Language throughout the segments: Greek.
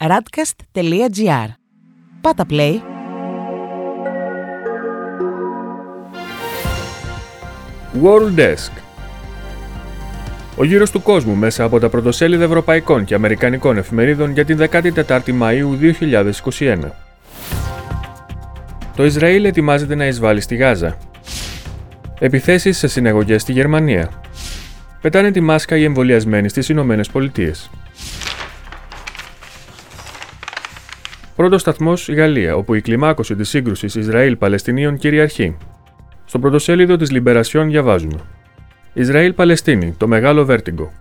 radcast.gr. Πάτα play. World Desk Ο γύρος του κόσμου μέσα από τα πρωτοσέλιδα ευρωπαϊκών και αμερικανικών εφημερίδων για την 14η Μαΐου 2021. Το Ισραήλ ετοιμάζεται να εισβάλλει στη Γάζα. Επιθέσεις σε συναγωγές στη Γερμανία. Πετάνε τη μάσκα οι εμβολιασμένοι στις Ηνωμένες Πολιτείες. Πρώτος σταθμός η Γαλλία, όπου η κλιμάκωση της σύγκρουσης Ισραήλ-Παλαιστινίων κυριαρχεί. Στο πρωτοσέλιδο της Λιμπερασιών διαβάζουμε. Ισραήλ-Παλαιστίνη, το μεγάλο βέρτιγκο.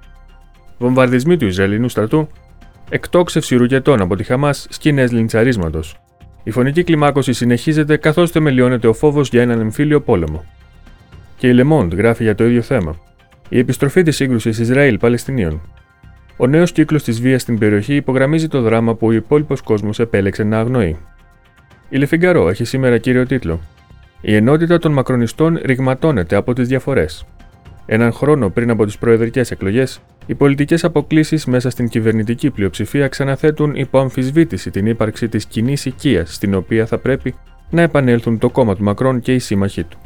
Βομβαρδισμοί του Ισραηλινού στρατού, εκτόξευση ρουκετών από τη Χαμάς, σκηνές λιντσαρίσματος. Η φωνική κλιμάκωση συνεχίζεται καθώς θεμελιώνεται ο φόβος για έναν εμφύλιο πόλεμο. Και η Λεμόντ γράφει για το ίδιο θέμα. Η επιστροφή της σύγκρουσης Ισραήλ-Παλαιστινίων. Ο νέος κύκλος της βίας στην περιοχή υπογραμμίζει το δράμα που ο υπόλοιπος κόσμος επέλεξε να αγνοεί. Η Λεφιγκαρό έχει σήμερα κύριο τίτλο. Η ενότητα των μακρονιστών ρηγματώνεται από τις διαφορές. Έναν χρόνο πριν από τις προεδρικές εκλογές, οι πολιτικές αποκλήσεις μέσα στην κυβερνητική πλειοψηφία ξαναθέτουν υπό αμφισβήτηση την ύπαρξη της κοινή οικίας στην οποία θα πρέπει να επανέλθουν το κόμμα του Μακρόν και οι σύμμαχοί του.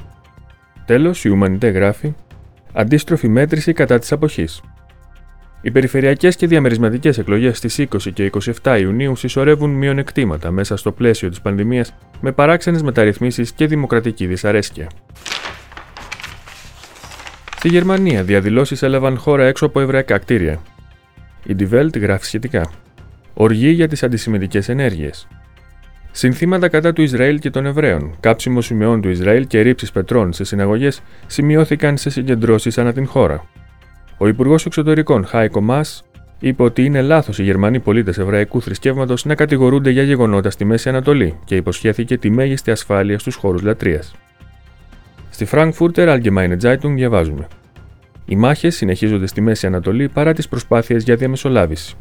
Τέλος, η Ουμανιτέ γράφει: Αντίστροφη μέτρηση κατά της αποχής. Οι περιφερειακές και διαμερισματικές εκλογές στις 20 και 27 Ιουνίου συσσωρεύουν μειονεκτήματα μέσα στο πλαίσιο της πανδημίας με παράξενες μεταρρυθμίσεις και δημοκρατική δυσαρέσκεια. Στη Γερμανία, διαδηλώσεις έλαβαν χώρα έξω από εβραϊκά κτίρια. Η Die Welt γράφει σχετικά. Οργή για τις αντισημιτικές ενέργειες. Συνθήματα κατά του Ισραήλ και των Εβραίων, κάψιμο σημεών του Ισραήλ και ρήψει πετρών σε συναγωγές σημειώθηκαν σε συγκεντρώσεις ανά την χώρα. Ο Υπουργός Εξωτερικών Χάικο Μα είπε ότι είναι λάθος οι Γερμανοί πολίτες εβραϊκού θρησκεύματος να κατηγορούνται για γεγονότα στη Μέση Ανατολή και υποσχέθηκε τη μέγιστη ασφάλεια στους χώρους λατρείας. Στη Frankfurter Allgemeine Zeitung διαβάζουμε. Οι μάχες συνεχίζονται στη Μέση Ανατολή παρά τις προσπάθειες για διαμεσολάβηση.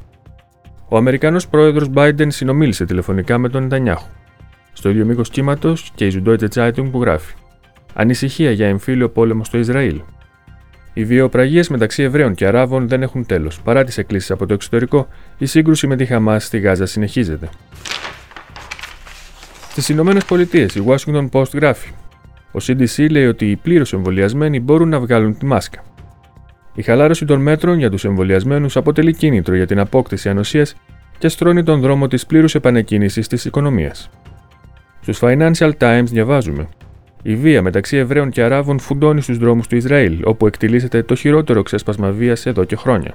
Ο Αμερικανός πρόεδρος Biden συνομίλησε τηλεφωνικά με τον Νετανιάχου. Στο ίδιο μήκος κύματος και η Süddeutsche Zeitung που γράφει. Ανησυχία για εμφύλιο πόλεμο στο Ισραήλ. Οι βιοπραγίε μεταξύ Εβραίων και Αράβων δεν έχουν τέλος. Παρά τις εκκλήσεις από το εξωτερικό, η σύγκρουση με τη Χαμάς στη Γάζα συνεχίζεται. Στις Ηνωμένες Πολιτείες, η Washington Post γράφει: Ο CDC λέει ότι οι πλήρως εμβολιασμένοι μπορούν να βγάλουν τη μάσκα. Η χαλάρωση των μέτρων για τους εμβολιασμένους αποτελεί κίνητρο για την απόκτηση ανοσίας και στρώνει τον δρόμο της πλήρους επανεκκίνησης της οικονομίας. Στους Financial Times διαβάζουμε: η βία μεταξύ Εβραίων και Αράβων φουντώνει στους δρόμους του Ισραήλ, όπου εκτιλήσεται το χειρότερο ξέσπασμα βίας εδώ και χρόνια.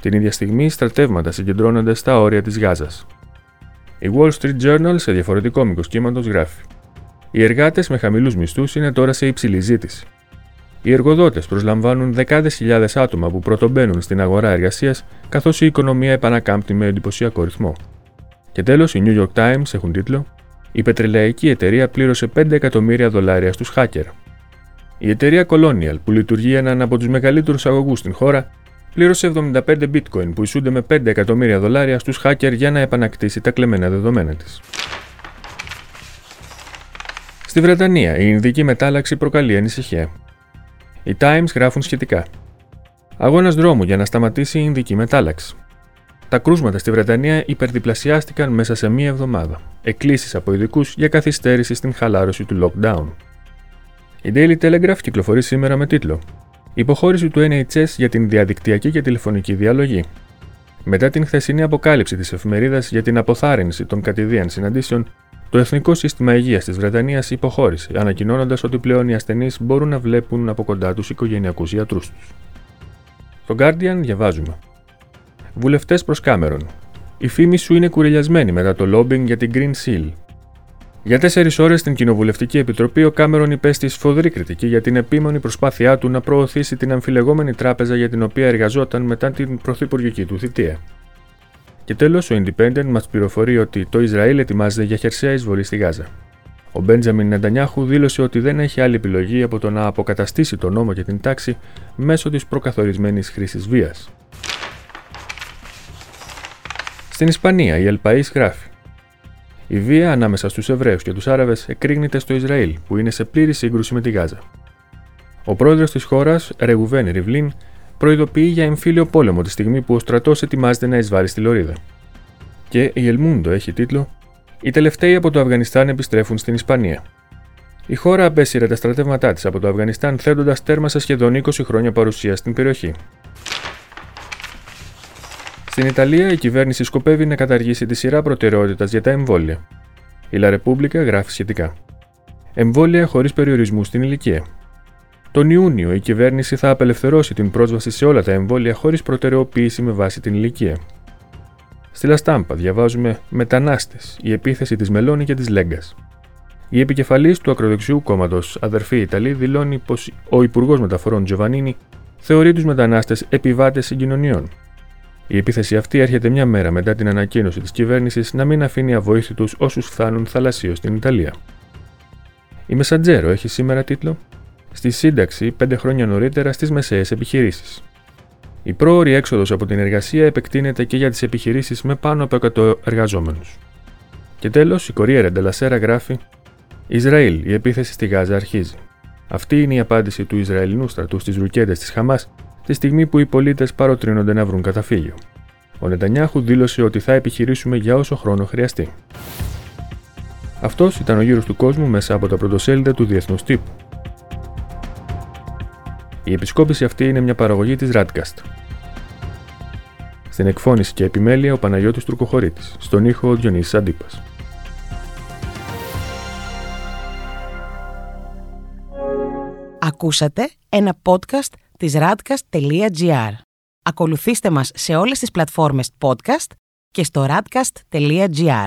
Την ίδια στιγμή, στρατεύματα συγκεντρώνονται στα όρια της Γάζας. Η Wall Street Journal, σε διαφορετικό μήκος κύματος, γράφει: Οι εργάτες με χαμηλούς μισθούς είναι τώρα σε υψηλή ζήτηση. Οι εργοδότες προσλαμβάνουν δεκάδες χιλιάδες άτομα που πρωτομπαίνουν στην αγορά εργασίας, καθώς η οικονομία επανακάμπτει με εντυπωσιακό ρυθμό. Και τέλος, οι New York Times έχουν τίτλο η πετρελαϊκή εταιρεία πλήρωσε 5 εκατομμύρια δολάρια στους hacker. Η εταιρεία Colonial, που λειτουργεί έναν από τους μεγαλύτερους αγωγούς στην χώρα, πλήρωσε 75 bitcoin που ισούνται με 5 εκατομμύρια δολάρια στους hacker για να επανακτήσει τα κλεμμένα δεδομένα της. Στη Βρετανία, η Ινδική μετάλλαξη προκαλεί ανησυχία. Οι Times γράφουν σχετικά. Αγώνας δρόμου για να σταματήσει η Ινδική μετάλλαξη. Τα κρούσματα στη Βρετανία υπερδιπλασιάστηκαν μέσα σε μία εβδομάδα. Εκκλήσεις από ειδικούς για καθυστέρηση στην χαλάρωση του lockdown. Η Daily Telegraph κυκλοφορεί σήμερα με τίτλο Υποχώρηση του NHS για την διαδικτυακή και τηλεφωνική διαλογή. Μετά την χθεσινή αποκάλυψη της εφημερίδας για την αποθάρρυνση των κατηδίαν συναντήσεων, το Εθνικό Σύστημα Υγείας της Βρετανίας υποχώρησε, ανακοινώνοντας ότι πλέον οι ασθενείς μπορούν να βλέπουν από κοντά τους οικογενειακούς γιατρούς τους. Στο Guardian διαβάζουμε. Βουλευτές προς Κάμερον. Η φήμη σου είναι κουρελιασμένη μετά το lobbying για την Green Seal. Για τέσσερις ώρες στην Κοινοβουλευτική Επιτροπή, ο Κάμερον υπέστη σφοδρή κριτική για την επίμονη προσπάθειά του να προωθήσει την αμφιλεγόμενη τράπεζα για την οποία εργαζόταν μετά την πρωθυπουργική του θητεία. Και τέλος, ο Independent μας πληροφορεί ότι το Ισραήλ ετοιμάζεται για χερσαία εισβολή στη Γάζα. Ο Μπέντζαμιν Νεντανιάχου δήλωσε ότι δεν έχει άλλη επιλογή από το να αποκαταστήσει τον νόμο και την τάξη μέσω της προκαθορισμένης χρήσης βίας. Στην Ισπανία, η Ελπαή γράφει: Η βία ανάμεσα στους Εβραίους και τους Άραβες εκρήγνεται στο Ισραήλ, που είναι σε πλήρη σύγκρουση με τη Γάζα. Ο πρόεδρος της χώρας, Ρεγουβέν Ριβλίν, προειδοποιεί για εμφύλιο πόλεμο τη στιγμή που ο στρατός ετοιμάζεται να εισβάλλει στη Λωρίδα. Και η Ελμούντο έχει τίτλο Οι τελευταίοι από το Αφγανιστάν επιστρέφουν στην Ισπανία. Η χώρα απέσυρε τα στρατεύματά της από το Αφγανιστάν θέτοντας τέρμα σε σχεδόν 20 χρόνια παρουσία στην περιοχή. Στην Ιταλία, η κυβέρνηση σκοπεύει να καταργήσει τη σειρά προτεραιότητας για τα εμβόλια. Η La Repubblica γράφει σχετικά. Εμβόλια χωρίς περιορισμούς στην ηλικία. Τον Ιούνιο, η κυβέρνηση θα απελευθερώσει την πρόσβαση σε όλα τα εμβόλια χωρίς προτεραιοποίηση με βάση την ηλικία. Στη Λαστάμπα διαβάζουμε Μετανάστες, η επίθεση της Μελώνη και της Λέγκας. Η επικεφαλής του ακροδεξιού κόμματος Αδερφή Ιταλή δηλώνει πως ο Υπουργός Μεταφορών Τζοβανίνη θεωρεί τους μετανάστες επιβάτες συγκοινωνιών. Η επίθεση αυτή έρχεται μια μέρα μετά την ανακοίνωση της κυβέρνησης να μην αφήνει αβοήθητους όσους φτάνουν θαλασσίως στην Ιταλία. Η Μεσαντζέρο έχει σήμερα τίτλο Στη σύνταξη πέντε χρόνια νωρίτερα στις μεσαίες επιχειρήσεις. Η πρόορη έξοδος από την εργασία επεκτείνεται και για τις επιχειρήσεις με πάνω από 100 εργαζόμενους. Και τέλος, η Κορία Ρεντελασέρα γράφει Ισραήλ, η επίθεση στη Γάζα αρχίζει. Αυτή είναι η απάντηση του Ισραηλινού στρατού στις ρουκέτε της Χαμάς τη στιγμή που οι πολίτες παροτρύνονται να βρουν καταφύγιο. Ο Νετανιάχου δήλωσε ότι θα επιχειρήσουμε για όσο χρόνο χρειαστεί. Αυτός ήταν ο γύρος του κόσμου μέσα από τα πρωτοσέλιδα του Διεθνούς Τύπου. Η επισκόπηση αυτή είναι μια παραγωγή της Radcast. Στην εκφώνηση και επιμέλεια ο Παναγιώτης Τουρκοχωρήτης, στον ήχο ο Διονύσης Αντίπας. Ακούσατε ένα podcast της radcast.gr. Ακολουθήστε μας σε όλες τις πλατφόρμες podcast και στο radcast.gr.